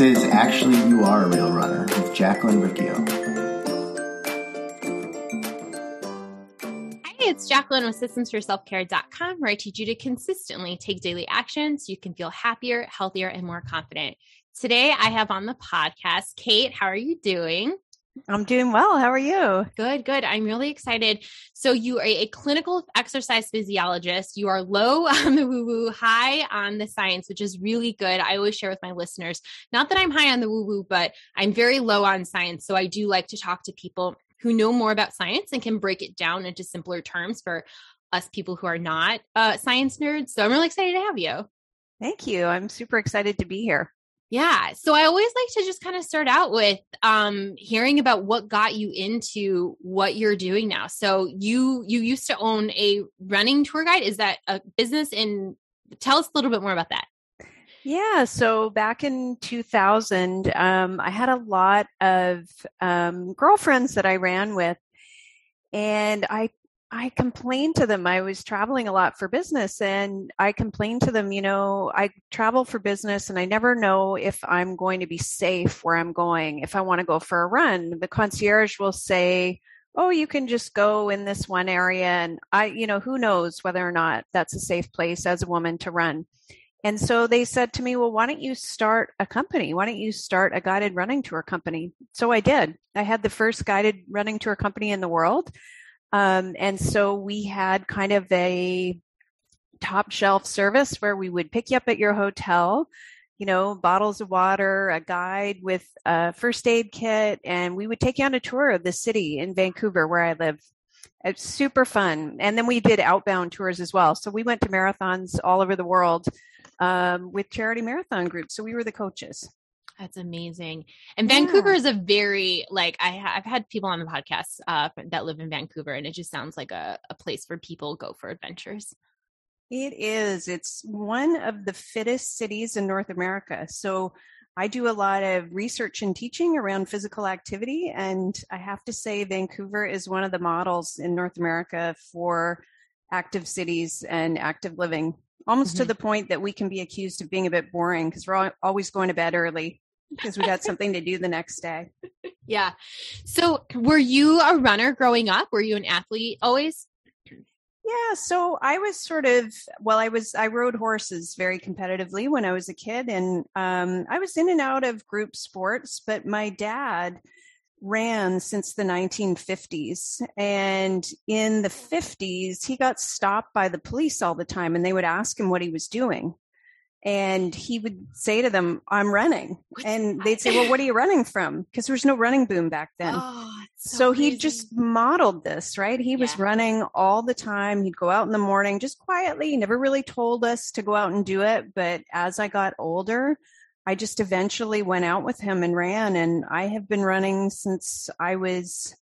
Is Actually You Are a Real Runner with Jacqueline Riccio. Hi, it's Jacqueline with systemsforselfcare.com where I teach you to consistently take daily action so you can feel happier, healthier, and more confident. Today I have on the podcast Kate. How are you doing? I'm doing well. How are you? Good, good. I'm really excited. So, you are a clinical exercise physiologist. You are low on the woo woo, high on the science, which is really good. I always share with my listeners, not that I'm high on the woo woo, but I'm very low on science. So, I do like to talk to people who know more about science and can break it down into simpler terms for us people who are not uh, science nerds. So, I'm really excited to have you. Thank you. I'm super excited to be here. Yeah. So I always like to just kind of start out with um hearing about what got you into what you're doing now. So you you used to own a running tour guide. Is that a business in tell us a little bit more about that. Yeah, so back in 2000, um, I had a lot of um, girlfriends that I ran with, and I I complained to them. I was traveling a lot for business and I complained to them, you know, I travel for business and I never know if I'm going to be safe where I'm going. If I want to go for a run, the concierge will say, Oh, you can just go in this one area. And I, you know, who knows whether or not that's a safe place as a woman to run. And so they said to me, Well, why don't you start a company? Why don't you start a guided running tour company? So I did. I had the first guided running tour company in the world. Um, and so we had kind of a top shelf service where we would pick you up at your hotel, you know, bottles of water, a guide with a first aid kit, and we would take you on a tour of the city in Vancouver where I live. It's super fun. And then we did outbound tours as well. So we went to marathons all over the world um, with charity marathon groups. So we were the coaches. That's amazing. And Vancouver yeah. is a very like I have had people on the podcast uh, that live in Vancouver, and it just sounds like a, a place where people go for adventures. It is. It's one of the fittest cities in North America. So I do a lot of research and teaching around physical activity, and I have to say Vancouver is one of the models in North America for active cities and active living almost mm-hmm. to the point that we can be accused of being a bit boring because we're always going to bed early because we got something to do the next day. Yeah. So, were you a runner growing up? Were you an athlete always? Yeah, so I was sort of well, I was I rode horses very competitively when I was a kid, and um, I was in and out of group sports. But my dad ran since the 1950s, and in the 50s, he got stopped by the police all the time, and they would ask him what he was doing and he would say to them, I'm running. What's and they'd say, Well, what are you running from? Because there was no running boom back then. Oh, so, so he just modeled this, right? He yeah. was running all the time. He'd go out in the morning just quietly. He never really told us to go out and do it. But as I got older, I just eventually went out with him and ran. And I have been running since I was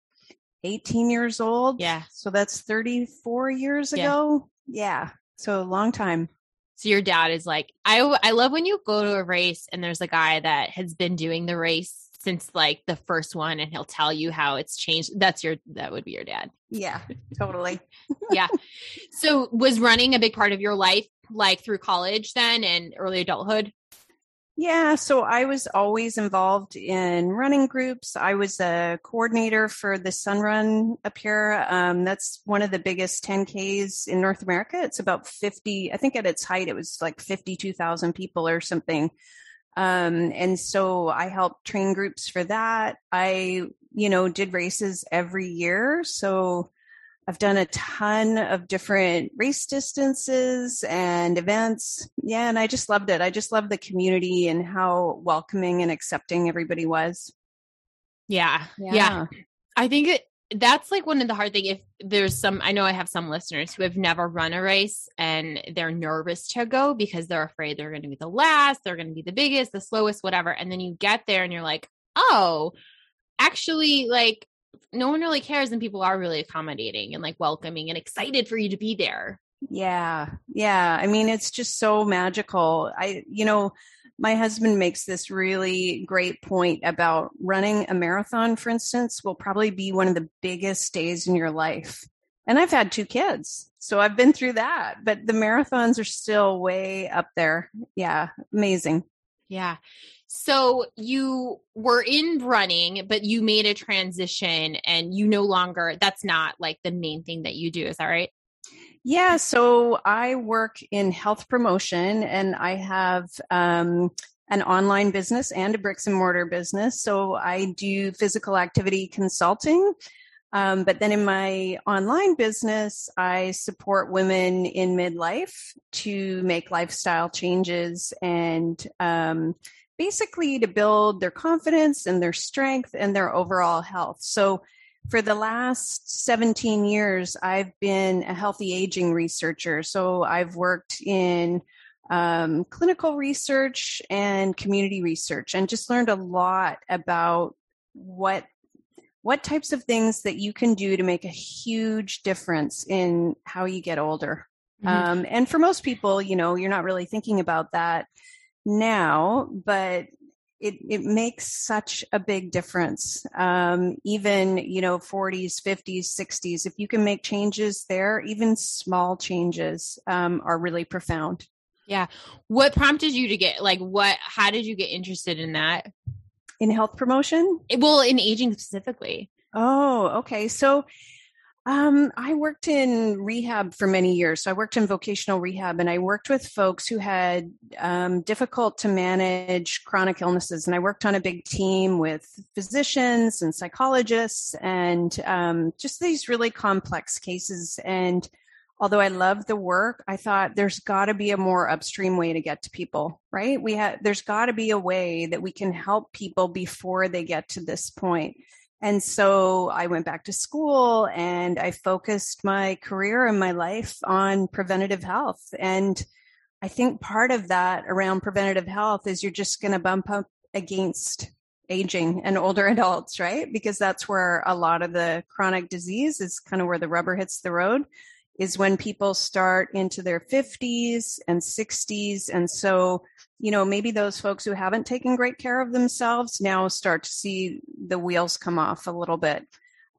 18 years old. Yeah. So that's 34 years ago. Yeah. yeah. So a long time. So your dad is like, I I love when you go to a race and there's a guy that has been doing the race since like the first one and he'll tell you how it's changed. That's your that would be your dad. Yeah, totally. yeah. So was running a big part of your life like through college then and early adulthood? Yeah, so I was always involved in running groups. I was a coordinator for the Sun Run up here. Um, that's one of the biggest 10Ks in North America. It's about 50, I think at its height, it was like 52,000 people or something. Um, and so I helped train groups for that. I, you know, did races every year. So I've done a ton of different race distances and events. Yeah, and I just loved it. I just loved the community and how welcoming and accepting everybody was. Yeah. Yeah. yeah. I think it, that's like one of the hard thing if there's some I know I have some listeners who have never run a race and they're nervous to go because they're afraid they're going to be the last, they're going to be the biggest, the slowest, whatever. And then you get there and you're like, "Oh, actually like no one really cares and people are really accommodating and like welcoming and excited for you to be there. Yeah. Yeah. I mean, it's just so magical. I, you know, my husband makes this really great point about running a marathon, for instance, will probably be one of the biggest days in your life. And I've had two kids, so I've been through that, but the marathons are still way up there. Yeah. Amazing. Yeah. So you were in running, but you made a transition and you no longer, that's not like the main thing that you do. Is that right? Yeah. So I work in health promotion and I have, um, an online business and a bricks and mortar business. So I do physical activity consulting. Um, but then in my online business, I support women in midlife to make lifestyle changes and um, basically to build their confidence and their strength and their overall health. So for the last 17 years, I've been a healthy aging researcher. So I've worked in um, clinical research and community research and just learned a lot about what what types of things that you can do to make a huge difference in how you get older mm-hmm. um, and for most people you know you're not really thinking about that now but it, it makes such a big difference um, even you know 40s 50s 60s if you can make changes there even small changes um, are really profound yeah. What prompted you to get like what how did you get interested in that? In health promotion? Well, in aging specifically. Oh, okay. So um, I worked in rehab for many years. So I worked in vocational rehab and I worked with folks who had um, difficult to manage chronic illnesses. And I worked on a big team with physicians and psychologists and um, just these really complex cases. And although I love the work, I thought there's got to be a more upstream way to get to people, right? We have there's got to be a way that we can help people before they get to this point. And so I went back to school and I focused my career and my life on preventative health. And I think part of that around preventative health is you're just going to bump up against aging and older adults, right? Because that's where a lot of the chronic disease is kind of where the rubber hits the road is when people start into their 50s and 60s. And so, you know, maybe those folks who haven't taken great care of themselves now start to see the wheels come off a little bit.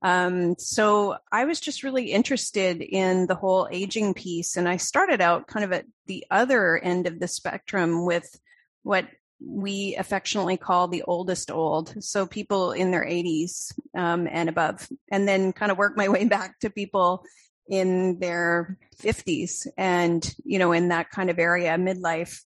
Um, so I was just really interested in the whole aging piece. And I started out kind of at the other end of the spectrum with what we affectionately call the oldest old. So people in their 80s um, and above, and then kind of work my way back to people in their 50s and, you know, in that kind of area, midlife.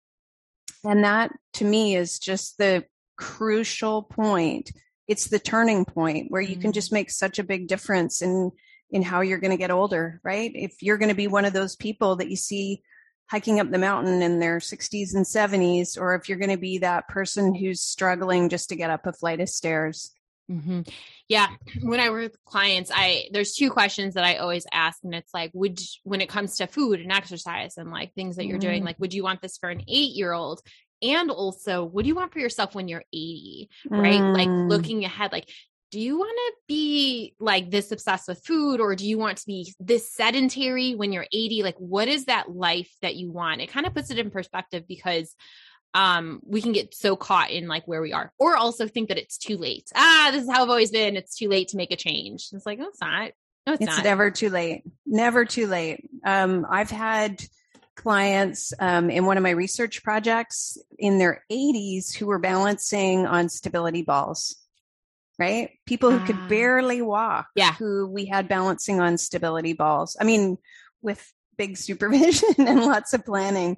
And that to me is just the crucial point. It's the turning point where you mm-hmm. can just make such a big difference in in how you're going to get older, right? If you're going to be one of those people that you see hiking up the mountain in their 60s and 70s, or if you're going to be that person who's struggling just to get up a flight of stairs. Mm-hmm. Yeah, when I work with clients, I there's two questions that I always ask, and it's like, would when it comes to food and exercise and like things that you're mm-hmm. doing, like, would you want this for an eight year old? And also, what do you want for yourself when you're 80? Right, mm. like looking ahead, like. Do you want to be like this obsessed with food or do you want to be this sedentary when you're 80? Like, what is that life that you want? It kind of puts it in perspective because um we can get so caught in like where we are. Or also think that it's too late. Ah this is how i've always been. It's too late to make a change. It's like no it's not. No it's, it's not. never too late. Never too late. Um i've had clients um, in one of my research projects in their 80s who were balancing on stability balls right? People who could ah. barely walk yeah. who we had balancing on stability balls. I mean with big supervision and lots of planning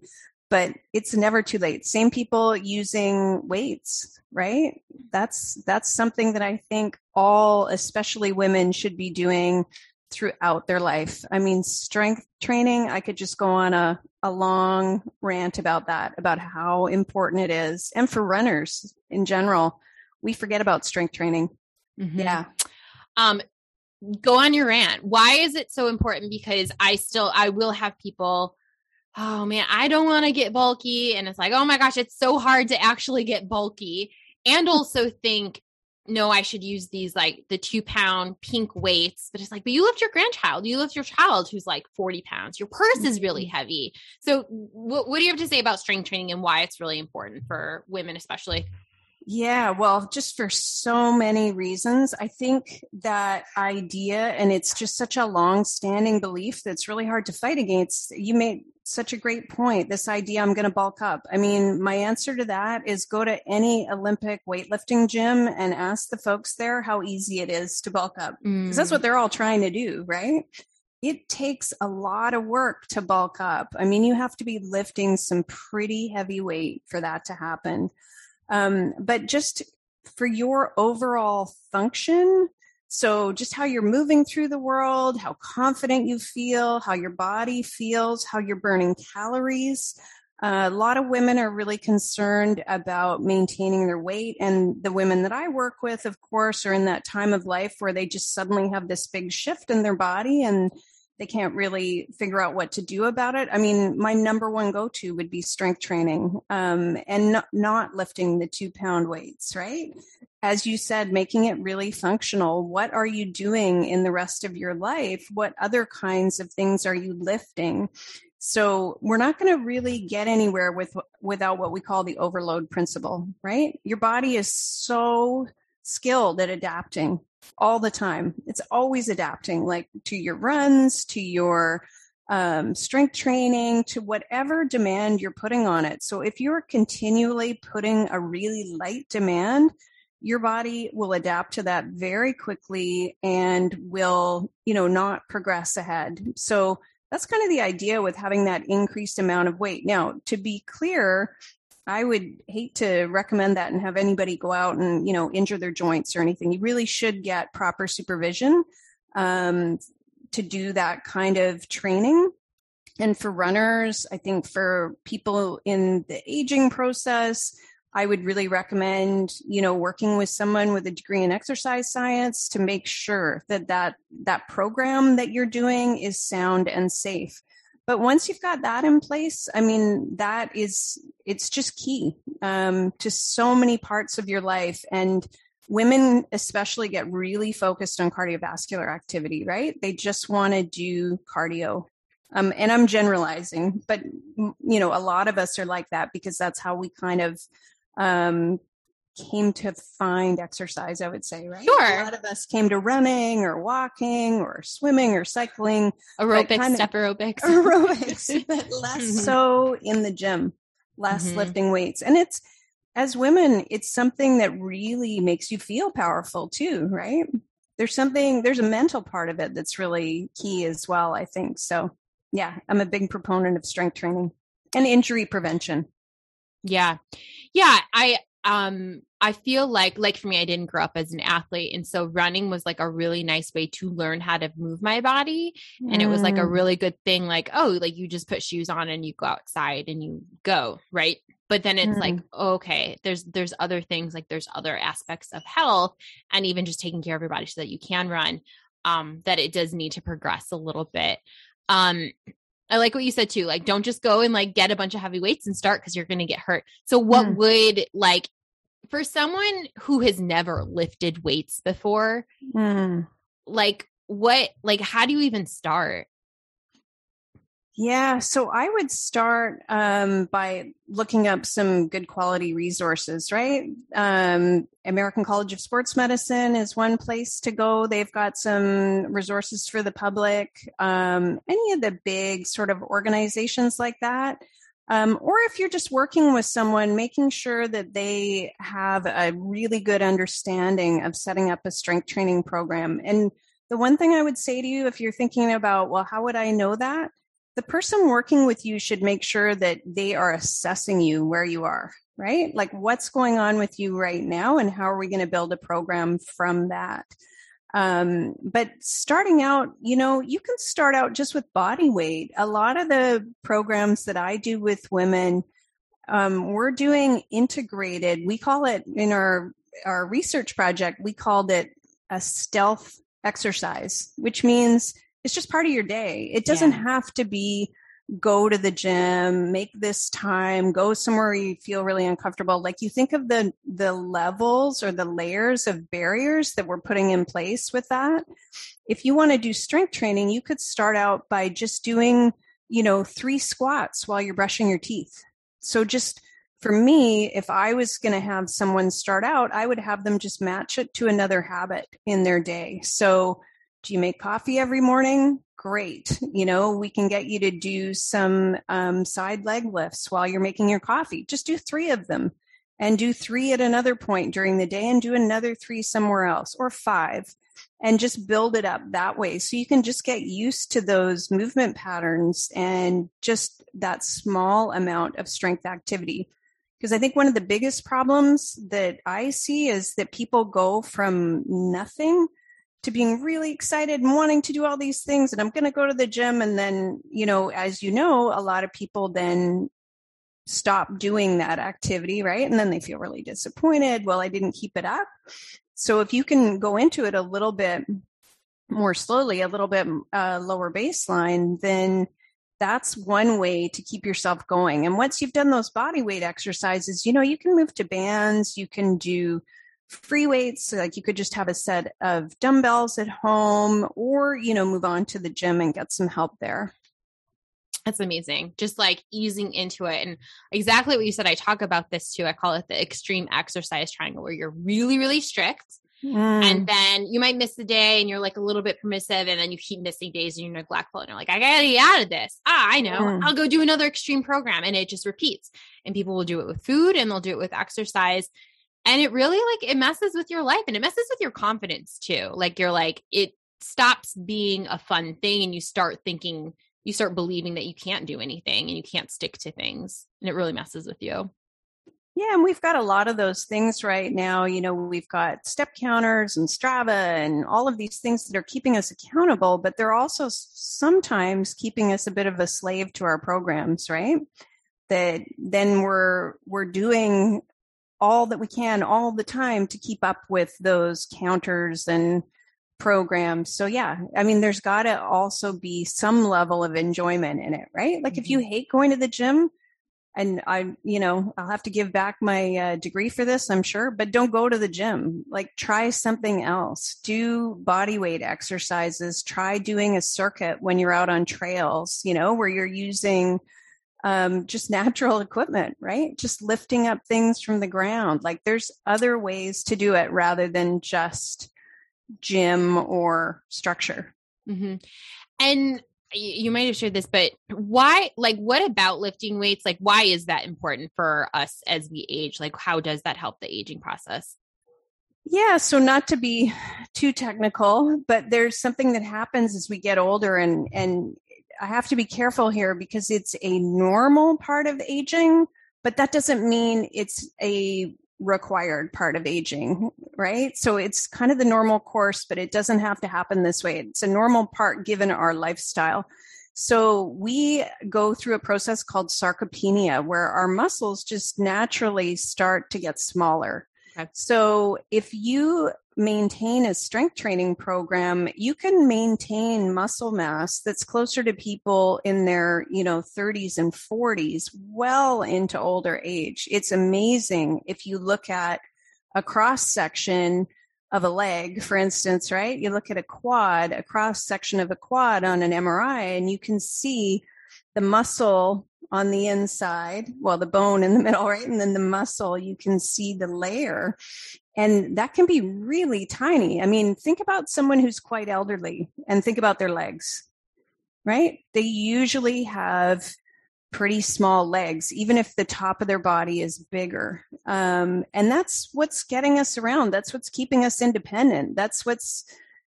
but it's never too late. Same people using weights, right? That's that's something that I think all, especially women, should be doing throughout their life. I mean, strength training, I could just go on a, a long rant about that, about how important it is. And for runners in general, we forget about strength training. Mm-hmm. Yeah. Um, go on your rant. Why is it so important? Because I still, I will have people oh man, I don't want to get bulky. And it's like, oh my gosh, it's so hard to actually get bulky. And also think, no, I should use these like the two pound pink weights. But it's like, but you lift your grandchild, you lift your child who's like 40 pounds. Your purse is really mm-hmm. heavy. So, what, what do you have to say about strength training and why it's really important for women, especially? Yeah, well, just for so many reasons. I think that idea, and it's just such a long standing belief that's really hard to fight against. You made such a great point. This idea, I'm going to bulk up. I mean, my answer to that is go to any Olympic weightlifting gym and ask the folks there how easy it is to bulk up. Because mm. that's what they're all trying to do, right? It takes a lot of work to bulk up. I mean, you have to be lifting some pretty heavy weight for that to happen. Um, but just for your overall function, so just how you're moving through the world, how confident you feel, how your body feels, how you're burning calories. Uh, a lot of women are really concerned about maintaining their weight. And the women that I work with, of course, are in that time of life where they just suddenly have this big shift in their body and they can't really figure out what to do about it. I mean, my number one go to would be strength training um, and not, not lifting the two pound weights, right? As you said, making it really functional. What are you doing in the rest of your life? What other kinds of things are you lifting? So we're not going to really get anywhere with without what we call the overload principle, right? Your body is so skilled at adapting all the time. It's always adapting, like to your runs, to your um, strength training, to whatever demand you're putting on it. So if you're continually putting a really light demand, your body will adapt to that very quickly and will, you know, not progress ahead. So that's kind of the idea with having that increased amount of weight. Now, to be clear, I would hate to recommend that and have anybody go out and you know injure their joints or anything. You really should get proper supervision um, to do that kind of training. And for runners, I think for people in the aging process, I would really recommend you know working with someone with a degree in exercise science to make sure that that that program that you're doing is sound and safe but once you've got that in place i mean that is it's just key um, to so many parts of your life. And women especially get really focused on cardiovascular activity right? They just want to do cardio. Um, and i'm generalizing but you know a lot of us are like that because that's how we kind of um, came to find exercise, I would say, right? Sure. A lot of us came to running or walking or swimming or cycling. Aerobics, step aerobics. Aerobics, but less mm-hmm. so in the gym, less mm-hmm. lifting weights. And it's, as women, it's something that really makes you feel powerful too, right? There's something, there's a mental part of it that's really key as well, I think. So, yeah, I'm a big proponent of strength training and injury prevention. Yeah. Yeah. I, um i feel like like for me i didn't grow up as an athlete and so running was like a really nice way to learn how to move my body and it was like a mm. really good thing like oh like you just put shoes on and you go outside and you go right but then it's mm. like okay there's there's other things like there's other aspects of health and even just taking care of your body so that you can run um that it does need to progress a little bit um I like what you said too. Like, don't just go and like get a bunch of heavy weights and start because you're going to get hurt. So, what mm. would like for someone who has never lifted weights before, mm. like, what, like, how do you even start? Yeah, so I would start um, by looking up some good quality resources, right? Um, American College of Sports Medicine is one place to go. They've got some resources for the public. Um, any of the big sort of organizations like that. Um, or if you're just working with someone, making sure that they have a really good understanding of setting up a strength training program. And the one thing I would say to you, if you're thinking about, well, how would I know that? The person working with you should make sure that they are assessing you where you are, right? Like what's going on with you right now and how are we going to build a program from that? Um, but starting out, you know, you can start out just with body weight. A lot of the programs that I do with women, um, we're doing integrated. We call it in our our research project. We called it a stealth exercise, which means it's just part of your day. It doesn't yeah. have to be go to the gym, make this time, go somewhere you feel really uncomfortable. Like you think of the the levels or the layers of barriers that we're putting in place with that. If you want to do strength training, you could start out by just doing, you know, 3 squats while you're brushing your teeth. So just for me, if I was going to have someone start out, I would have them just match it to another habit in their day. So, do you make coffee every morning? Great. You know, we can get you to do some um, side leg lifts while you're making your coffee. Just do three of them and do three at another point during the day and do another three somewhere else or five and just build it up that way. So you can just get used to those movement patterns and just that small amount of strength activity. Because I think one of the biggest problems that I see is that people go from nothing to being really excited and wanting to do all these things. And I'm going to go to the gym. And then, you know, as you know, a lot of people then stop doing that activity, right? And then they feel really disappointed. Well, I didn't keep it up. So if you can go into it a little bit more slowly, a little bit uh, lower baseline, then that's one way to keep yourself going. And once you've done those body weight exercises, you know, you can move to bands, you can do free weights, so like you could just have a set of dumbbells at home or, you know, move on to the gym and get some help there. That's amazing. Just like easing into it. And exactly what you said, I talk about this too. I call it the extreme exercise triangle, where you're really, really strict Mm. And then you might miss the day and you're like a little bit permissive and then you keep missing days and you're neglectful and you're like, I gotta get out of this. Ah, I know. Mm. I'll go do another extreme program. And it just repeats. And people will do it with food and they'll do it with exercise. And it really like it messes with your life and it messes with your confidence too. Like you're like, it stops being a fun thing and you start thinking, you start believing that you can't do anything and you can't stick to things. And it really messes with you. Yeah, and we've got a lot of those things right now. You know, we've got step counters and Strava and all of these things that are keeping us accountable, but they're also sometimes keeping us a bit of a slave to our programs, right? That then we're we're doing all that we can all the time to keep up with those counters and programs. So yeah, I mean there's got to also be some level of enjoyment in it, right? Like mm-hmm. if you mm-hmm. hate going to the gym, and I, you know, I'll have to give back my uh, degree for this, I'm sure, but don't go to the gym. Like try something else. Do body weight exercises. Try doing a circuit when you're out on trails, you know, where you're using um, just natural equipment, right? Just lifting up things from the ground. Like there's other ways to do it rather than just gym or structure. Mm-hmm. And you might have shared this, but why, like, what about lifting weights? Like, why is that important for us as we age? Like, how does that help the aging process? Yeah, so not to be too technical, but there's something that happens as we get older and and I have to be careful here because it's a normal part of aging, but that doesn't mean it's a required part of aging, right? So it's kind of the normal course, but it doesn't have to happen this way. It's a normal part given our lifestyle. So we go through a process called sarcopenia where our muscles just naturally start to get smaller. Okay. So if you maintain a strength training program, you can maintain muscle mass that's closer to people in their, you know, 30s and 40s well into older age. It's amazing if you look at a cross section of a leg, for instance, right? You look at a quad, a cross section of a quad on an MRI, and you can see the muscle on the inside, well, the bone in the middle, right? And then the muscle, you can see the layer. And that can be really tiny. I mean, think about someone who's quite elderly and think about their legs, right? They usually have pretty small legs, even if the top of their body is bigger. Um, and that's what's getting us around. That's what's keeping us independent. That's what's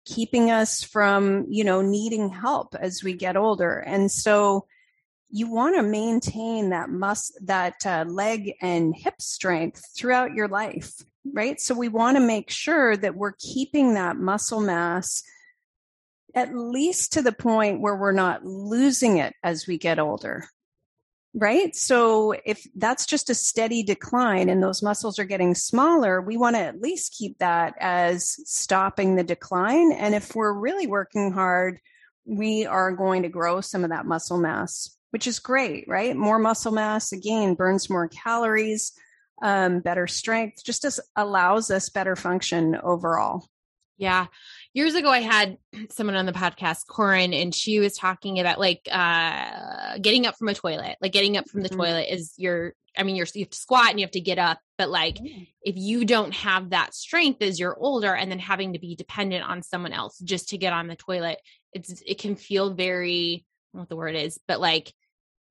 keeping us from, you know, needing help as we get older. And so, you want to maintain that mus that uh, leg and hip strength throughout your life right? So we want to make sure that we're keeping that muscle mass at least to the point where we're not losing it as we get older right? So if that's just a steady decline and those muscles are getting smaller we want to at least keep that as stopping the decline. And if we're really working hard we are going to grow some of that muscle mass which is great, right? More muscle mass, again, burns more calories, um, better strength, just as allows us better function overall. Yeah. years ago I had someone on the podcast, Corin, and she was talking about like uh getting up from a toilet. Like getting up from the mm-hmm. toilet is your I mean, you're you have to squat and you have to get up, but like mm-hmm. if you don't have that strength as you're older and then having to be dependent on someone else just to get on the toilet, it's it can feel very I don't know what the word is, but like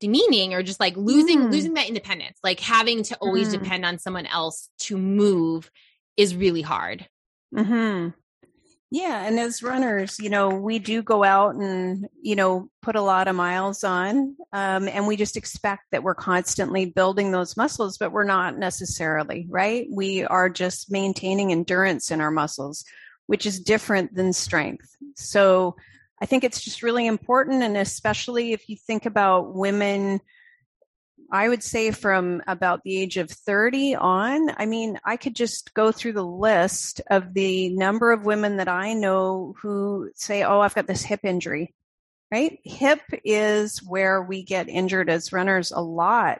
demeaning or just like losing mm. losing that independence. Like having to always mm. depend on someone else to move is really hard. Hmm. Yeah, and as runners, you know, we do go out and you know put a lot of miles on, um, and we just expect that we're constantly building those muscles, but we're not necessarily right. We are just maintaining endurance in our muscles, which is different than strength. So, I think it's just really important, and especially if you think about women I would say from about the age of 30 on, I mean, I could just go through the list of the number of women that I know who say, Oh, I've got this hip injury, right? Hip is where we get injured as runners a lot.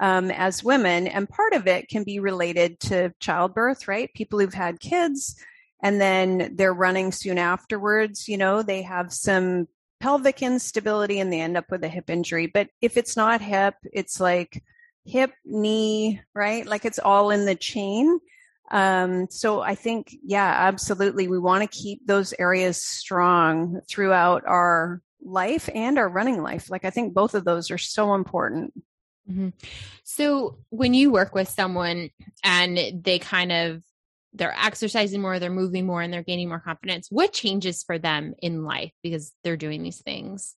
Um, as women, and part of it can be related to childbirth, right? People who've had kids and then they're running soon afterwards, you know, they have some pelvic instability and they end up with a hip injury. But if it's not hip, it's like hip, knee, right? Like it's all in the chain. Um, so I think, yeah, absolutely. We want to keep those areas strong throughout our life and our running life. Like I think both of those are so important. Mm-hmm. So when you work with someone and they kind of they're exercising more, they're moving more, and they're gaining more confidence. What changes for them in life because they're doing these things?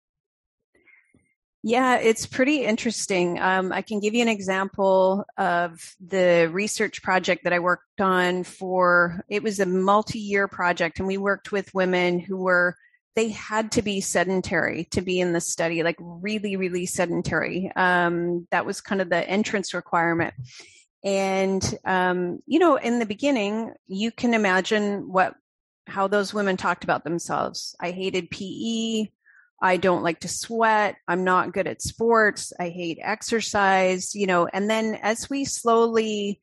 Yeah, it's pretty interesting. Um, I can give you an example of the research project that I worked on for, it was a multi year project, and we worked with women who were, they had to be sedentary to be in the study, like really, really sedentary. Um, that was kind of the entrance requirement. And, um, you know, in the beginning, you can imagine what, how those women talked about themselves. I hated PE. I don't like to sweat. I'm not good at sports. I hate exercise, you know, and then as we slowly,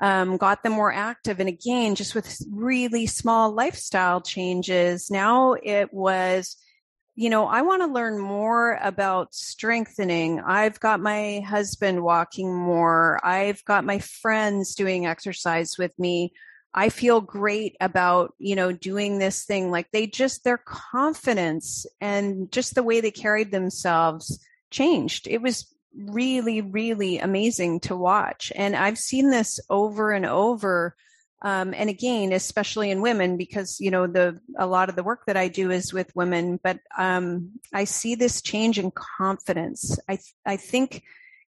um, got them more active and again, just with really small lifestyle changes, now it was, you know, I want to learn more about strengthening. I've got my husband walking more. I've got my friends doing exercise with me. I feel great about, you know, doing this thing. Like they just, their confidence and just the way they carried themselves changed. It was really, really amazing to watch. And I've seen this over and over um, and again, especially in women, because you know the a lot of the work that I do is with women, but um, I see this change in confidence. I I think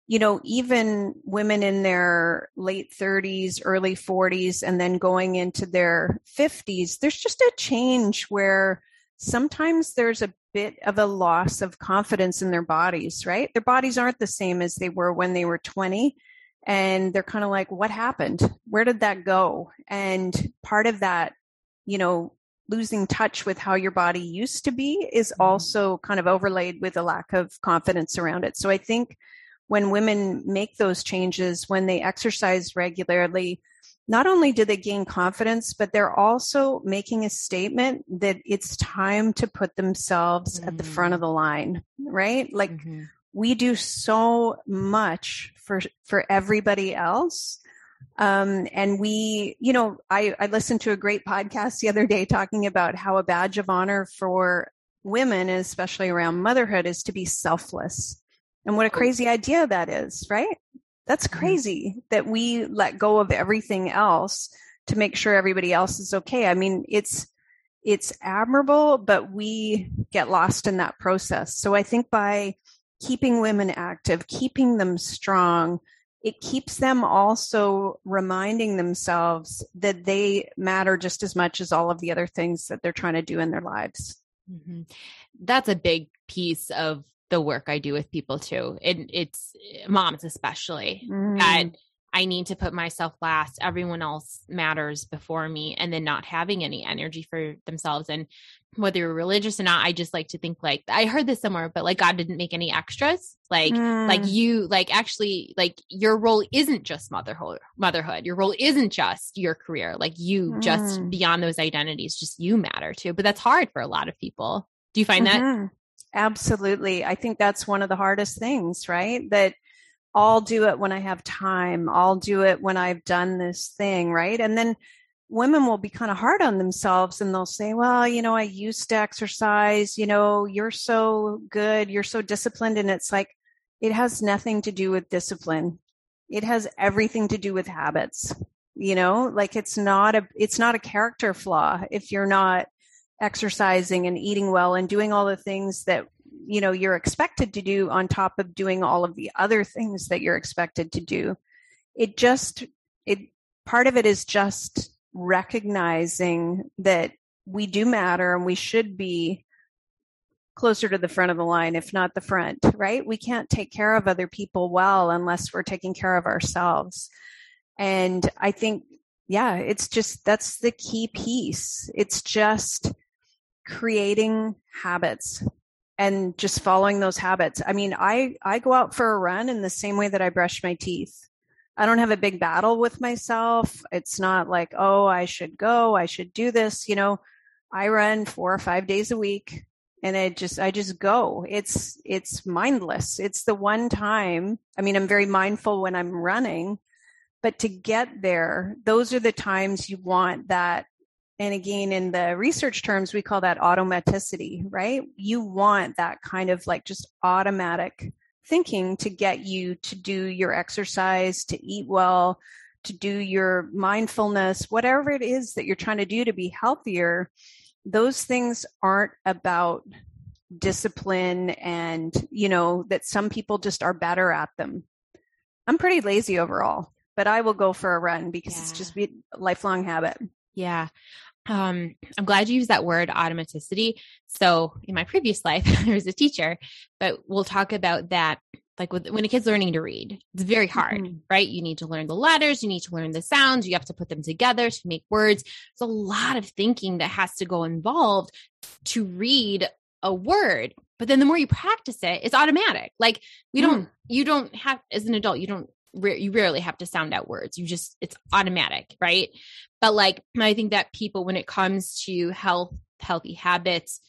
you know even women in their late 30s, early 40s, and then going into their 50s, there's just a change where sometimes there's a bit of a loss of confidence in their bodies. Right, their bodies aren't the same as they were when they were 20 and they're kind of like what happened where did that go and part of that you know losing touch with how your body used to be is mm-hmm. also kind of overlaid with a lack of confidence around it so i think when women make those changes when they exercise regularly not only do they gain confidence but they're also making a statement that it's time to put themselves mm-hmm. at the front of mm. the line right like mm-hmm we do so much for for everybody else. Um, and we you know I, I listened to a great podcast the other day talking about how a badge of honor for women especially around motherhood is to be selfless. And what a crazy idea that is right? That's mm-hmm. crazy that we let go of everything else to make sure everybody else is okay. I mean it's it's admirable but we get lost in that process. So i think by keeping women active, keeping them strong, it keeps them also reminding themselves that they matter just as much as all of the other things that they're trying to do in their lives. Mm-hmm. That's a big piece of the work I do with people too. And it's moms, especially mm. that I need to put myself last. Everyone else matters before me, and then not having any energy for themselves. And whether you're religious or not, I just like to think like I heard this somewhere, but like God didn't make any extras. Like, mm. like you, like actually, like your role isn't just motherhood. Motherhood. Your role isn't just your career. Like you, mm. just beyond those identities, just you matter too. But that's hard for a lot of people. Do you find mm-hmm. that? Absolutely. I think that's one of the hardest things, right? That I'll do it when I have time. I'll do it when I've done this thing, right? And then women will be kind of hard on themselves and they'll say, well, you know, I used to exercise, you know, you're so good, you're so disciplined. And it's like, it has nothing to do with discipline. It has everything to do with habits. You know, like it's not a, it's not a character flaw if you're not exercising and eating well and doing all the things that, you know, you're expected to do on top of doing all of the other things that you're expected to do. It just, it, part of it is just recognizing that we do matter and we should be closer to the front of the line, if not the front, right? We can't take care of other people well unless we're taking care of ourselves. And I think, yeah, it's just, that's the key piece. It's just creating habits and just following those habits. I mean, I, I go out for a run in the same way that I brush my teeth. I don't have a big battle with myself. It's not like, oh, I should go, I should do this. You know, I run four or five days a week and it just, I just go. It's, it's mindless. It's the one time. I mean, I'm very mindful when I'm running, but to get there, those are the times you want that. And again, in the research terms, we call that automaticity, right? You want that kind of like just automatic thinking to get you to do your exercise, to eat well, to do your mindfulness, whatever it is that you're trying to do to be healthier, those things aren't about discipline and, you know, that some people just are better at them. I'm pretty lazy overall, but I will go for a run because yeah. it's just a lifelong habit. Yeah um, I'm glad you used that word automaticity. So in my previous life, I was a teacher, but we'll talk about that. Like with, when a kid's learning to read, it's very hard, mm-hmm. right? You need to learn the letters, you need to learn the sounds, you have to put them together to make words. There's a lot of thinking that has to go involved to read a word. But then the more you practice it, it's automatic. Like we don't, mm. you don't have, as an adult, you don't you rarely have to sound out words. You just, it's automatic, right? But like, I think that people, when it comes to health, healthy habits,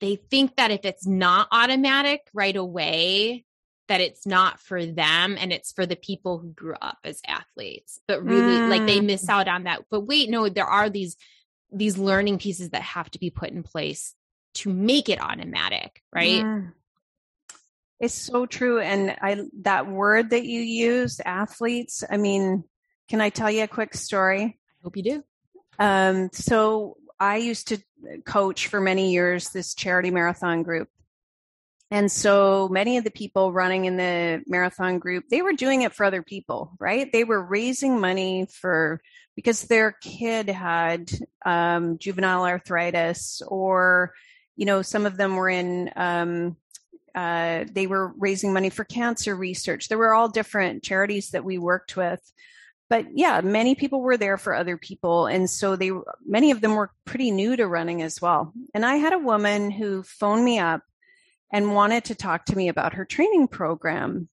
they think that if it's not automatic right away, that it's not for them and it's for the people who grew up as athletes. But really, mm. like they miss mm. out on that. But wait, no, there are these these learning pieces that have to be put in place to make it automatic, right? Mm. It's so true. And I, that word that you use, athletes, I mean, can I tell you a quick story? I hope you do. Um, so I used to coach for many years this charity marathon group. And so many of the people running in the marathon group, they were doing it for other people, right? They were raising money for because their kid had um, juvenile arthritis, or you know, some of them were in um, uh, they were raising money for cancer research. There were all different charities that we worked with. But yeah, many people were there for other people. And so they, many of them were pretty new to running as well. And I had a woman who phoned me up and wanted to talk to me about her training program.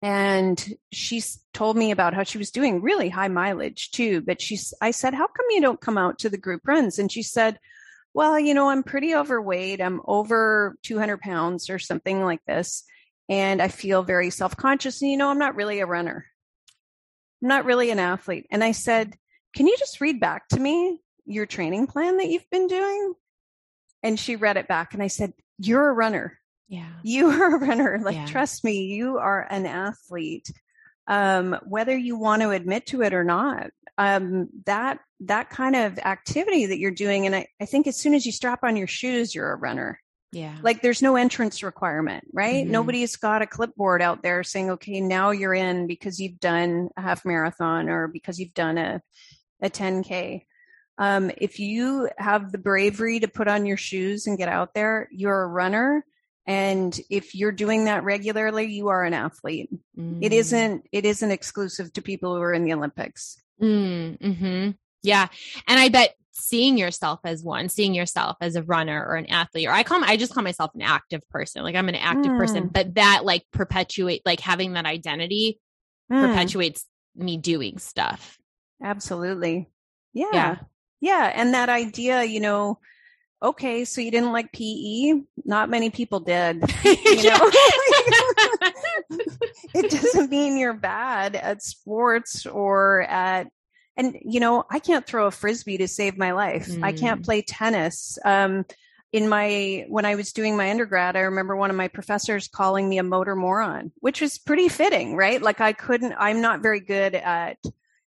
And she told me about how she was doing really high mileage too. But she's, I said, how come you don't come out to the group runs? And she said, well, you know, I'm pretty overweight. I'm over 200 pounds or something like this. And I feel very self conscious. And, you know, I'm not really a runner. I'm not really an athlete. And I said, Can you just read back to me your training plan that you've been doing? And she read it back. And I said, You're a runner. Yeah. You are a runner. Like, yeah. trust me, you are an athlete. Um, whether you want to admit to it or not, um, that that kind of activity that you're doing. And I, I think as soon as you strap on your shoes, you're a runner. Yeah. Like there's no entrance requirement, right? Mm-hmm. Nobody's got a clipboard out there saying, okay, now you're in because you've done a half marathon or because you've done a, a 10K. Um, if you have the bravery to put on your shoes and get out there, you're a runner. And if you're doing that regularly, you are an athlete. Mm. It isn't, it isn't exclusive to people who are in the Olympics. Mm, hmm Yeah. And I bet seeing yourself as one, seeing yourself as a runner or an athlete, or I call I just call myself an active person. Like I'm an active mm. person, but that like perpetuate like having that identity mm. perpetuates me doing stuff. Absolutely. Yeah. yeah. Yeah. And that idea, you know, okay, so you didn't like PE? Not many people did. You know? it doesn't mean you're bad at sports or at and you know, I can't throw a frisbee to save my life. Mm. I can't mm. play tennis. Um in my when I was doing my undergrad, I remember one of my professors calling me a motor moron, which was pretty fitting, right? Like I couldn't I'm not very good at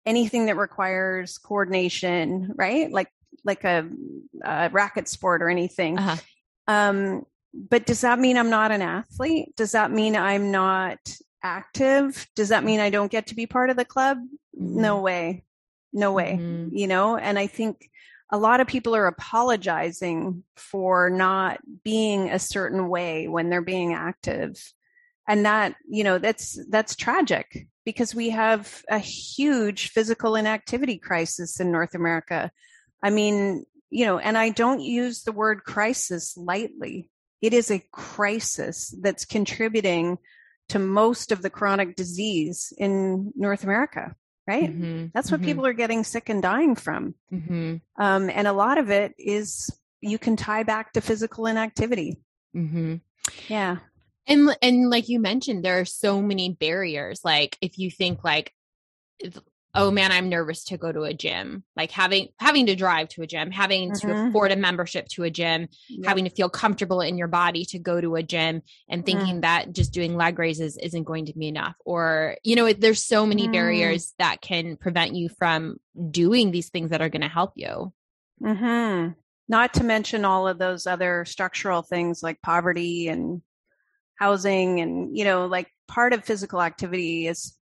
anything that requires coordination, right? Like like a, a racket sport or anything. Uh-huh. Um, but does that mean I'm not an athlete? Does that mean I'm not active? Does that mean I don't get to be part of the club? Mm-hmm. No way. No way. Mm-hmm. You know, and I think a lot of people are apologizing for not being a certain way when they're being active. And that, you know, that's that's tragic because we have a huge physical inactivity crisis in North America. I mean, you know, and I don't use the word crisis lightly. It is a crisis that's contributing to most of the chronic disease in North America, right? Mm-hmm. That's what mm-hmm. people are getting sick and dying from. Mm-hmm. Um, and a lot of it is you can tie back to physical inactivity. Mm-hmm. Yeah. And and like you mentioned, there are so many barriers. Like if you think like oh man i'm nervous to go to a gym like having having to drive to a gym having mm-hmm. to afford a membership to a gym yep. having to feel comfortable in your body to go to a gym and thinking mm. that just doing leg raises isn't going to be enough or you know there's so many mm. barriers that can prevent you from doing these things that are going to help you mm-hmm. not to mention all of those other structural things like poverty and housing and you know like part of physical activity is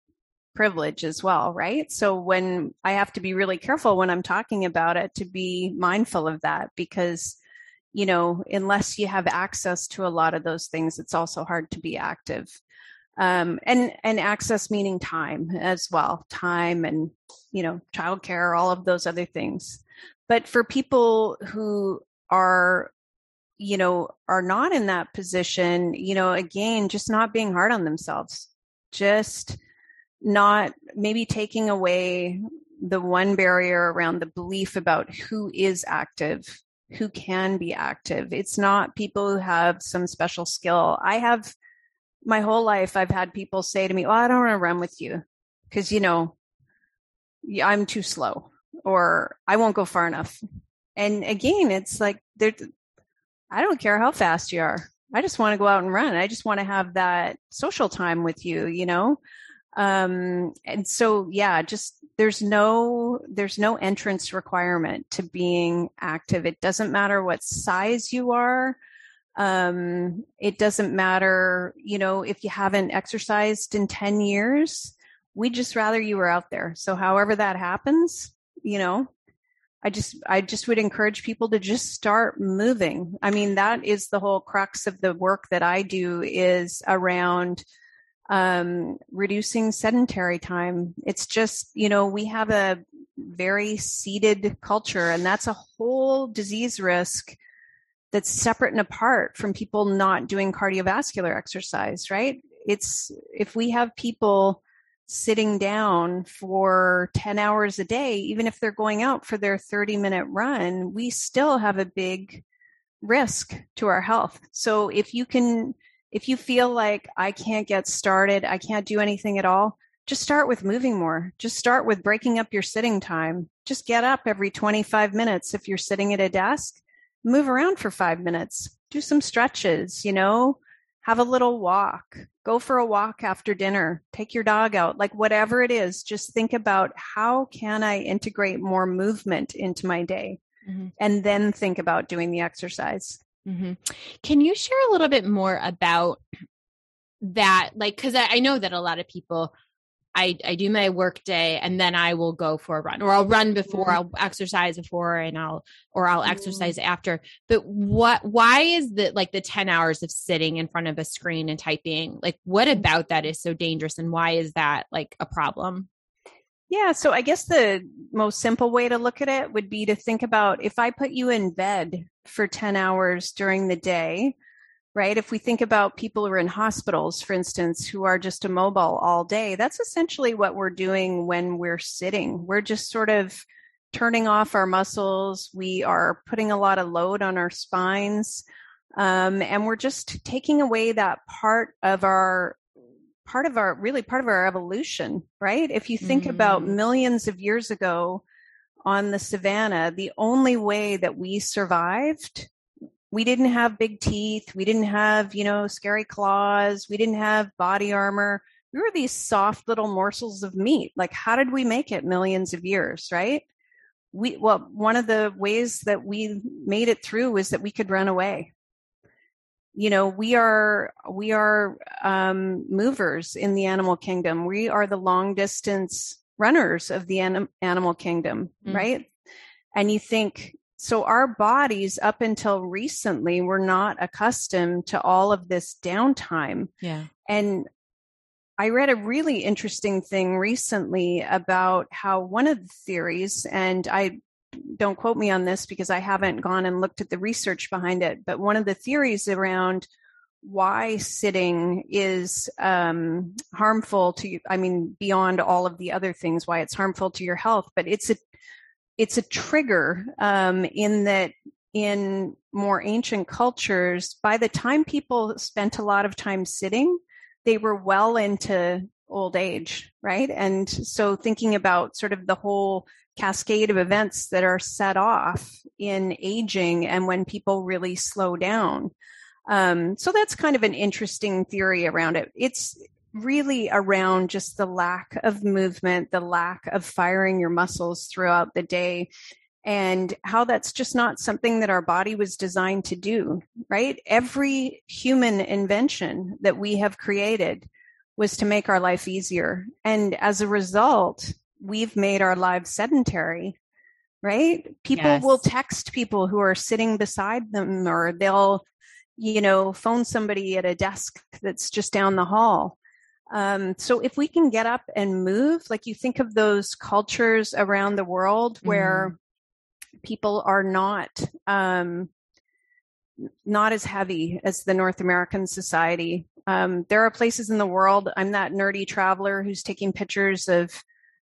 privilege as well, right? So when I have to be really careful when I'm talking about it to be mindful of that because you know, unless you have access to a lot of those things, it's also hard to be active. Um, and and access meaning time as well, time and you know, childcare, all of those other things. But for people who are you know are not in that position you know again just not being hard on themselves just not maybe taking away the one barrier around the belief about who is active, who can be active. It's not people who have some special skill. I have my whole life, I've had people say to me, Well, I don't want to run with you because, you know, I'm too slow or I won't go far enough. And again, it's like, I don't care how fast you are. I just want to go out and run. I just want to have that social time with you, you know? Um and so yeah just there's no there's no entrance requirement to being active. It doesn't matter what size you are. Um it doesn't matter you know if you haven't exercised in 10 years we just rather you were out there. So however that happens you know i just i just would encourage people to just start moving. I mean that is the whole crux of the work that i do is around um, reducing sedentary time. It's just, you know, we have a very seated culture, and that's a whole disease risk that's separate and apart from people not doing cardiovascular exercise, right? It's if we have people sitting down for 10 hours a day, even if they're going out for their 30 minute run, we still have a big risk to our health. So if you can if you feel like I can't get started, I can't do anything at all, just start with moving more. Just start with breaking up your sitting time. Just get up every 25 minutes. If you're sitting at a desk, move around for five minutes, do some stretches, you know, have a little walk, go for a walk after dinner, take your dog out, like whatever it is, just think about how can I integrate more movement into my day? Mm-hmm. And then think about doing the exercise. Mm-hmm. Can you share a little bit more about that? Like, because I, I, know that a lot of people, I, I do my work day and then I will go for a run, or I'll run before, mm-hmm. I'll exercise before, and I'll or I'll mm-hmm. exercise after. But what? Why is that like the ten hours of sitting in front of a screen and typing? Like, what about that is so dangerous, and why is that like a problem? Yeah, so I guess the most simple way to look at it would be to think about if I put you in bed for 10 hours during the day, right? If we think about people who are in hospitals, for instance, who are just immobile all day, that's essentially what we're doing when we're sitting. We're just sort of turning off our muscles. We are putting a lot of load on our spines. Um, and we're just taking away that part of our part of our really part of our evolution, right? If you think mm. about millions of years ago on the savannah, the only way that we survived, we didn't have big teeth, we didn't have, you know, scary claws, we didn't have body armor. We were these soft little morsels of meat. Like, how did we make it millions of years, right? We, well, one of the ways that we made it through was that we could run away you know we are we are um, movers in the animal kingdom. We are the long distance runners of the anim- animal kingdom mm. right? And you think so our bodies up until recently were not accustomed to all of this downtime. Yeah. And I read a really interesting thing recently about how one of the theories, and I don't quote me on this because I haven't gone and looked at the research behind it, but one of the theories around why sitting is um, harmful to you, I mean, beyond all of the other things, why it's harmful to your health, but it's a it's a trigger um, in that in more ancient cultures, by the time people spent a lot of time sitting, they were well into old age, right? And so thinking about sort of the whole cascade of events that are set off in aging and when people really slow down. Um, so that's kind of an interesting theory around it. It's really around just the lack of movement, the lack of firing your muscles throughout the day, and how that's just not something that our body was designed to do, right? Every human invention that we have created was to make our life easier. And as a result, we've made our lives sedentary right people yes. will text people who are sitting beside them or they'll you know phone somebody at a desk that's just down the hall um, so if we can get up and move like you think of those cultures around the world where mm. people are not um, not as heavy as the north american society um, there are places in the world i'm that nerdy traveler who's taking pictures of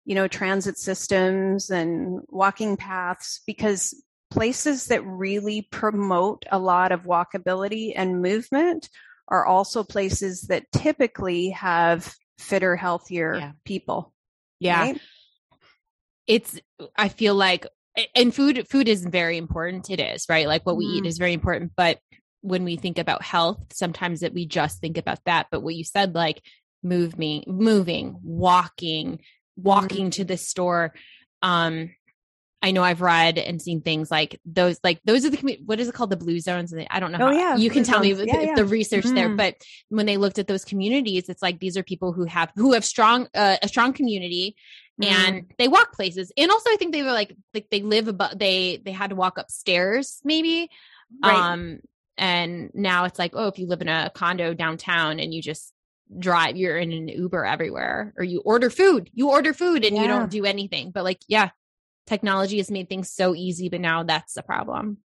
you know, transit systems and walking paths because places that really promote a lot of walkability and movement are also places that typically have fitter, healthier yeah. people. Yeah. Right? It's, I feel like, and food, food is very important. It is, right? Like what we mm. eat is very important. But when we think about health, sometimes that we just think about that. But what you said, like moving, moving, walking, walking mm-hmm. to the store um I know I've read and seen things like those, like those are the, what is it called? The blue zones. I don't know. Oh, how, yeah. You can tell zones. me yeah, the, yeah. the, research mm-hmm. there, but when they looked at those communities, it's like, these are people who have, who have strong, uh, a strong community mm-hmm. and they walk places. And also I think they were like, like they live above, they, they had to walk upstairs maybe. Right. Um, and now it's like, oh, if you live in a condo downtown and you just drive you're in an uber everywhere or you order food you order food and yeah. you don't do anything. But like yeah technology has made things so easy but now that's the problem.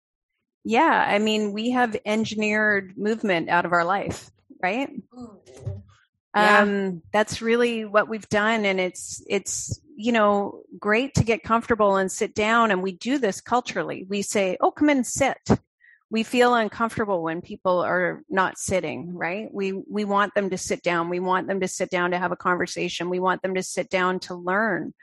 Yeah i mean we have engineered movement out of our life right? Yeah. um that's really what we've done and it's it's you know great to get comfortable and sit down and we do this culturally. We say oh come in and sit we feel uncomfortable when people are not sitting right? We we want them to sit down. We want them to sit down to have a conversation. We want them to sit down to learn.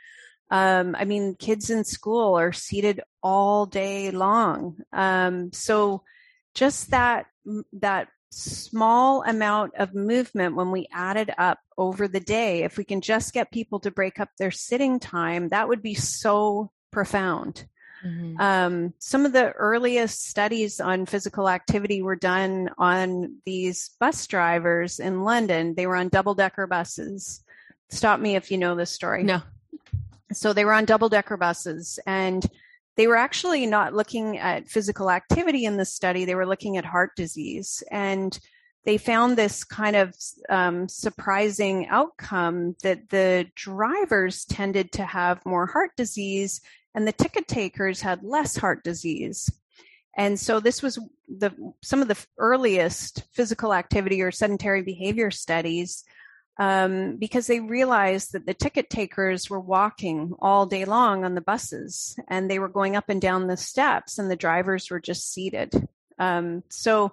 Um, i mean kids in school are seated all day long. Um, so just that that small amount of movement when we add it up over the day if we can just get people to break up their sitting time that would be so profound Mm-hmm. Um, some of the earliest studies on physical activity were done on these bus drivers in London. They were on double decker buses. Stop me if you know this story. No. So they were on double decker buses and they were actually not looking at physical activity in the study. They were looking at heart disease. And they found this kind of um, surprising outcome that the drivers tended to have more heart disease and the ticket takers had less heart disease. And so this was the some of the earliest physical activity or sedentary behavior studies um, because they realized that the ticket takers were walking all day long on the buses and they were going up and down the steps and the drivers were just seated. Um, so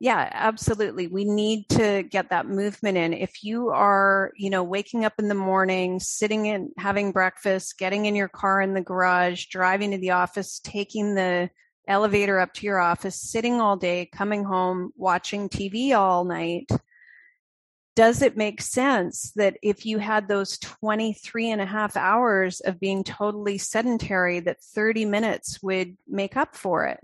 yeah, absolutely. We need to get that movement in. If you are, you know, waking up in the morning, sitting in, having breakfast, getting in your car in the garage, driving to the office, taking the elevator up to your office, sitting all day, coming home, watching TV all night, does it make sense that if you had those 23 and a half hours of being totally sedentary, that 30 minutes would make up for it?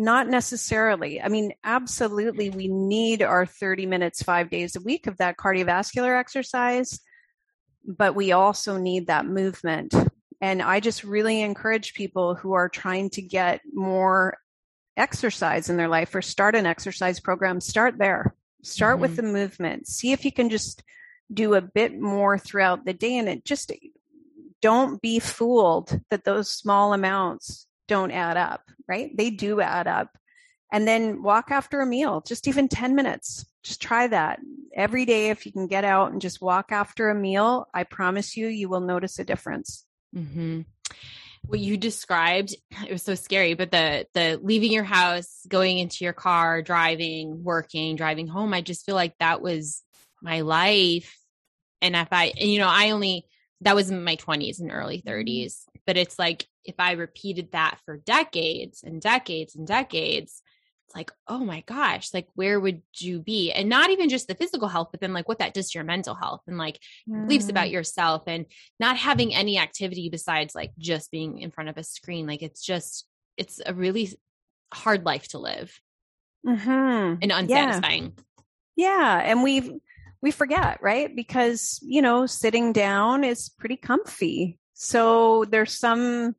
Not necessarily. I mean, absolutely, we need our 30 minutes, five days a week of that cardiovascular exercise, but we also need that movement. And I just really encourage people who are trying to get more exercise in their life or start an exercise program, start there. Start mm-hmm. with the movement. See if you can just do a bit more throughout the day and it just don't be fooled that those small amounts don't add up, right? They do add up. And then walk after a meal, just even 10 minutes. Just try that every day. If you can get out and just walk after a meal, I promise you, you will notice a difference. Mm-hmm. What you described, it was so scary, but the, the leaving your house, going into your car, driving, working, driving home, I just feel like that was my life. And if I, and, you know, I only, that was in my 20s and early 30s, mm-hmm. but it's like if I repeated that for decades and decades and decades, it's like, oh my gosh, like where would you be? And not even just the physical health, but then like what that does to your mental health and like beliefs about yourself and not having any activity besides like just being in front of a screen. Like it's just, it's a really hard life to live mm-hmm. and unsatisfying. Yeah. yeah. And we we forget, right? Because, you know, sitting down is pretty comfy. So there's some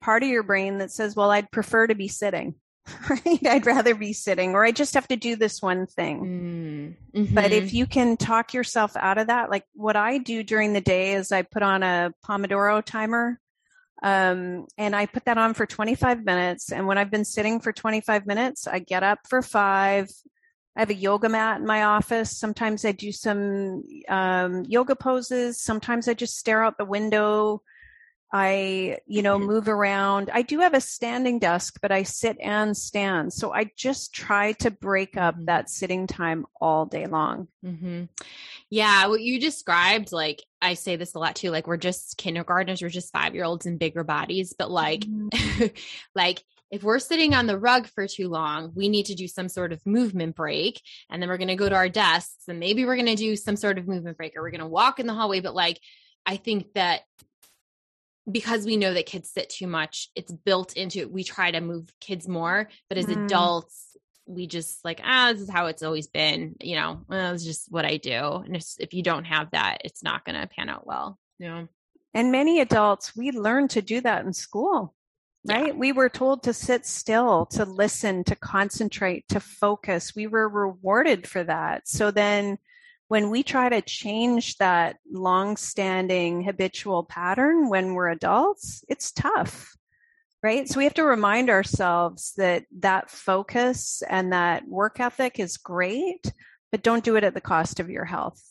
part of your brain that says, well, I'd prefer to be sitting, right? I'd rather be sitting, or I just have to do this one thing. Mm, mm-hmm. But if you can talk yourself out of that, like what I do during the day is I put on a Pomodoro timer. Um, and I put that on for 25 minutes. And when I've been sitting for 25 minutes, I get up for five. I have a yoga mat in my office. Sometimes I do some um, yoga poses. Sometimes I just stare out the window I, you know, mm-hmm. move around. I do have a standing desk, but I sit and stand. So I just try to break up mm-hmm. that sitting time all day long. Mm-hmm. Yeah. What you described, like, I say this a lot too, like, we're just kindergartners, we're just five year olds in bigger bodies, but like, mm-hmm. like, if we're sitting on the rug for too long, we need to do some sort of movement break. And then we're going to go to our desks and maybe we're going to do some sort of movement break or we're going to walk in the hallway. But like, I think that because we know that kids sit too much, it's built into it. We try to move kids more, but as mm. adults, we just like, ah, this is how it's always been. You know, well, it's just what I do. And if, if you don't have that, it's not going to pan out well. You know? And many adults, we learn to do that in school, right? We were told to sit still, to listen, to concentrate, to focus. We were rewarded for that. So then when we try to change that long-standing habitual pattern when we're adults, it's tough. Right. So we have to remind ourselves that that focus and that work ethic is great, but don't do it at the cost of your health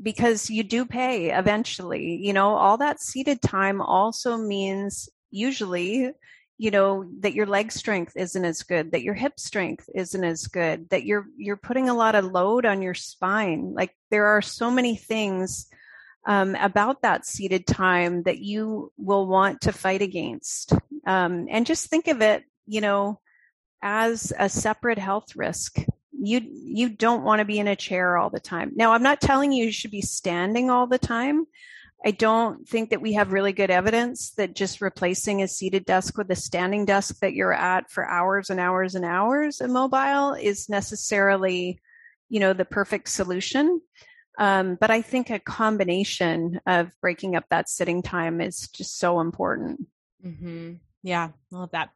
because you do pay eventually. You know, all that seated time also means usually you know that your leg strength isn't as good that your hip strength isn't as good that you're you're putting a lot of load on your spine. Like there are so many things um, about that seated time that you will want to fight against. Um, and just think of it you know as a separate health risk. You you don't want to be in a chair all the time. Now i'm not telling you you should be standing all the time I don't think that we have really good evidence that just replacing a seated desk with a standing desk that you're at for hours and hours and hours immobile is necessarily, you know, the perfect solution. Um, but I think a combination of breaking up that sitting time is just so important. Mm-hmm. Yeah, I love that.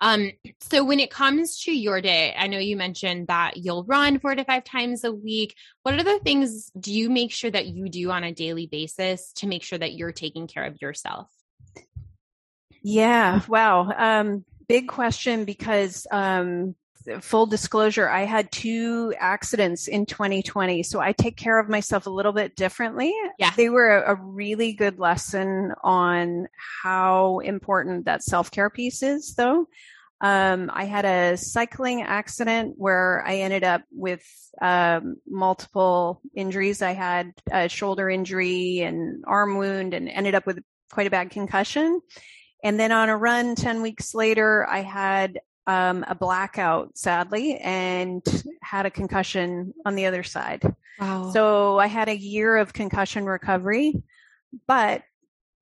Um, so when it comes to your day, I know you mentioned that you'll run four to five times a week. What other things do you make sure that you do on a daily basis to make sure that you're taking care of yourself? Yeah, wow. Um, big question because um, full disclosure, I had two accidents in 2020. So I take care of myself a little bit differently. Yeah. They were a, a really good lesson on how important that self care piece is, though. Um, I had a cycling accident where I ended up with um, multiple injuries. I had a shoulder injury and arm wound and ended up with quite a bad concussion. And then on a run 10 weeks later, I had um, a blackout, sadly, and had a concussion on the other side. Wow. So I had a year of concussion recovery, but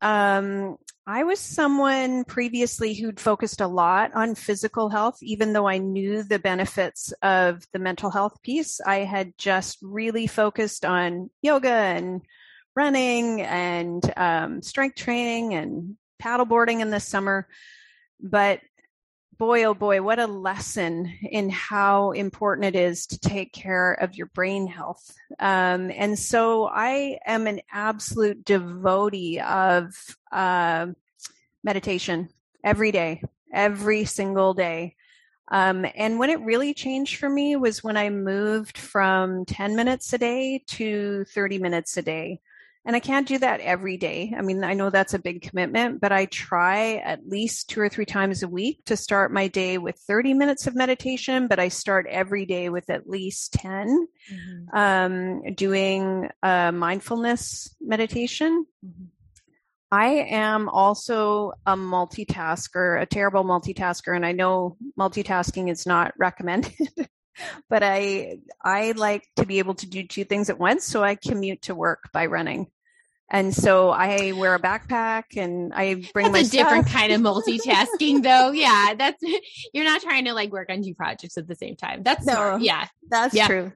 um, I was someone previously who'd focused a lot on physical health, even though I knew the benefits of the mental health piece. I had just really focused on yoga and running and um, strength training and paddleboarding in the summer. But boy, oh boy, what a lesson in how important it is to take care of your brain health. Um, and so I am an absolute devotee of uh, meditation every day, every single day. Um, and when it really changed for me was when I moved from 10 minutes a day to 30 minutes a day. And I can't do that every day. I mean, I know that's a big commitment, but I try at least two or three times a week to start my day with 30 minutes of meditation, but I start every day with at least 10 mm-hmm. um, doing a mindfulness meditation. Mm-hmm. I am also a multitasker, a terrible multitasker, and I know multitasking is not recommended. but I I like to be able to do two things at once. So I commute to work by running. And so I wear a backpack and I bring that's my a stuff. different kind of multitasking though. Yeah. That's you're not trying to like work on two projects at the same time. That's no, smart. yeah. That's yeah. true.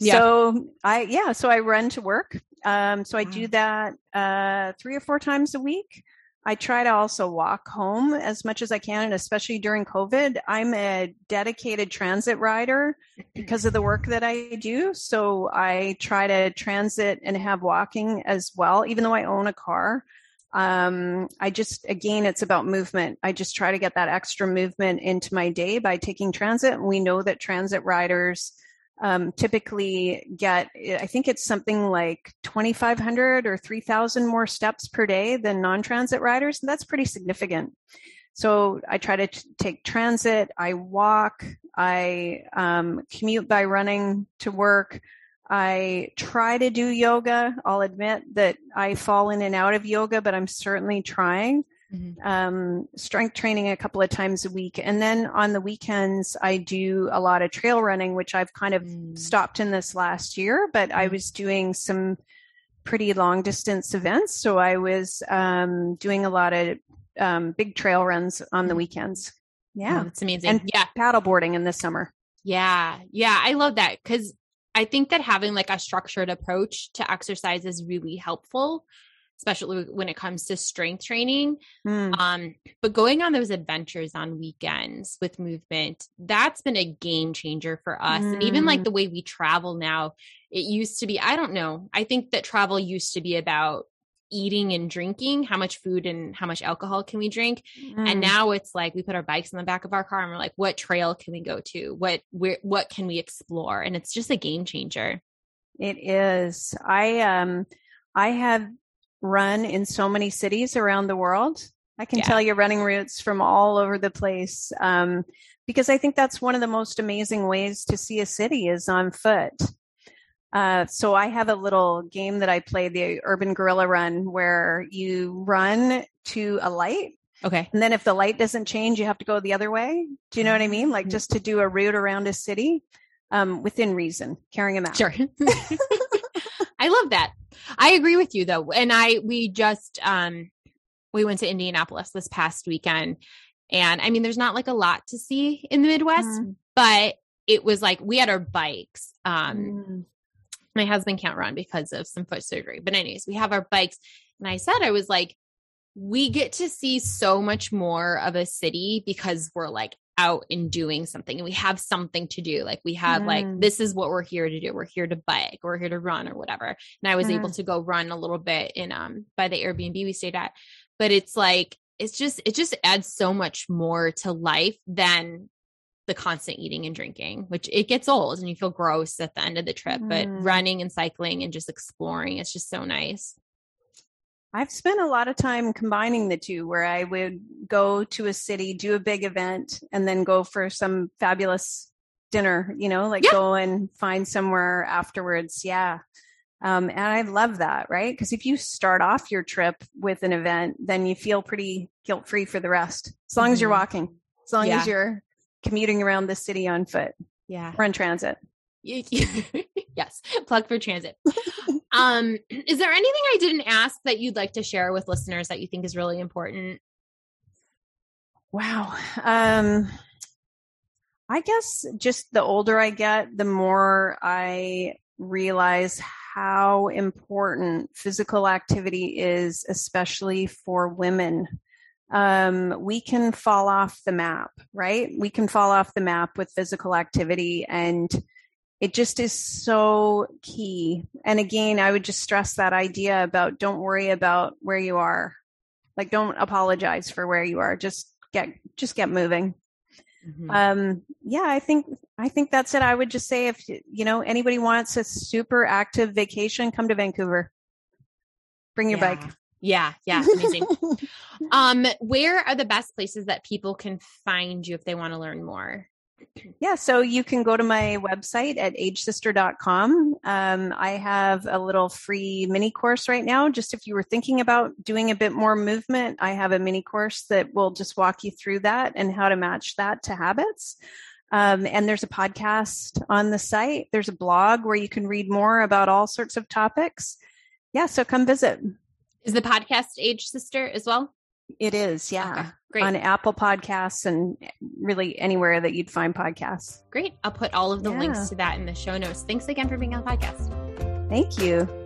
Yeah. So I yeah, so I run to work. Um so I do that uh three or four times a week. I try to also walk home as much as I can, and especially during COVID, I'm a dedicated transit rider because of the work that I do. So I try to transit and have walking as well, even though I own a car. Um, I just, again, it's about movement. I just try to get that extra movement into my day by taking transit. And we know that transit riders um, typically get, I think it's something like 2,500 or 3,000 more steps per day than non transit riders. And that's pretty significant. So I try to t- take transit, I walk, I um, commute by running to work. I try to do yoga. I'll admit that I fall in and out of yoga, but I'm certainly trying mm-hmm. um, strength training a couple of times a week. And then on the weekends, I do a lot of trail running, which I've kind of mm. stopped in this last year, but. I was doing some pretty long distance events. So I was um, doing a lot of um, big trail runs on the mm. weekends. Yeah. Oh, that's amazing. And yeah. paddleboarding in the summer. Yeah. Yeah. I love that because I think that having like a structured approach to exercise is really helpful especially when it comes to strength training. Mm. Um, but going on those adventures on weekends with movement, that's been a game changer for us. Mm. And even like hmm. the way we travel now, it used to be, I don't know, I think that travel used to be about eating and drinking how much food and how much alcohol can we drink mm. and hmm. now it's like we put our bikes in the back of our car and we're like what trail can we go to what where what can we explore and it's just a game changer it is i um i have run in so many cities around the world. I can yeah. tell you running routes from all over the place um, because I think that's one of the most amazing ways to see a city is on foot. Uh, so I have a little game that I play, the Urban Gorilla Run, where you run to a light. Okay. And then if the light doesn't change, you have to go the other way. Do you know what I mean? Like mm-hmm. just to do a route around a city um, within reason, carrying a map. Sure. I love that. I agree with you though. And I we just um we went to Indianapolis this past weekend and I mean there's not like a lot to see in the Midwest, mm. but it was like we had our bikes. Um mm. my husband can't run because of some foot surgery. But anyways, we have our bikes and I said I was like we get to see so much more of a city because we're like out and doing something and we have something to do. Like we have mm. like this is what we're here to do. We're here to bike, we're here to run or whatever. And I was mm. able to go run a little bit in um by the Airbnb we stayed at. But it's like it's just it just adds so much more to life than the constant eating and drinking, which it gets old and you feel gross at the end of the trip. Mm. But running and cycling and just exploring, it's just so nice. I've spent a lot of time combining the two where I would go to a city, do a big event, and then go for some fabulous dinner, you know, like yeah. go and find somewhere afterwards. Yeah. Um, and I love that, right? Because if you start off your trip with an event, then you feel pretty guilt free for the rest, as long mm-hmm. as you're mm-hmm. walking, as long yeah. as you're commuting around the city on foot. Yeah. Or on transit. yes. Plug for transit. um, is there anything I didn't ask that you'd like to share with listeners that you think is really important? Wow. Um, I guess just the older I get, the more I realize how important physical activity is, especially for women um, we can fall off the map, right? We can fall off the map with physical activity and it just is so key. And again, I would just stress that idea about don't worry about where you are. Like don't apologize for where you are. Just get just get moving. Mm-hmm. Um yeah, I think I think that's it. I would just say if you know anybody wants a super active vacation, come to Vancouver. Bring your yeah. bike. Yeah, yeah, amazing. um, where are the best places that people can find you if they want to learn more? Yeah, so you can go to my website at agesister.com. Um, I have a little free mini course right now. Just if you were thinking about doing a bit more movement, I have a mini course that will just walk you through that and how to match that to habits. Um, and there's a podcast on the site. There's a blog where you can read more about all sorts of topics. Yeah, so come visit. Is the podcast Age Sister as well? It is, yeah. Okay, great. On Apple Podcasts and really anywhere that you'd find podcasts. Great. I'll put all of the yeah. links to that in the show notes. Thanks again for being on the podcast. Thank you.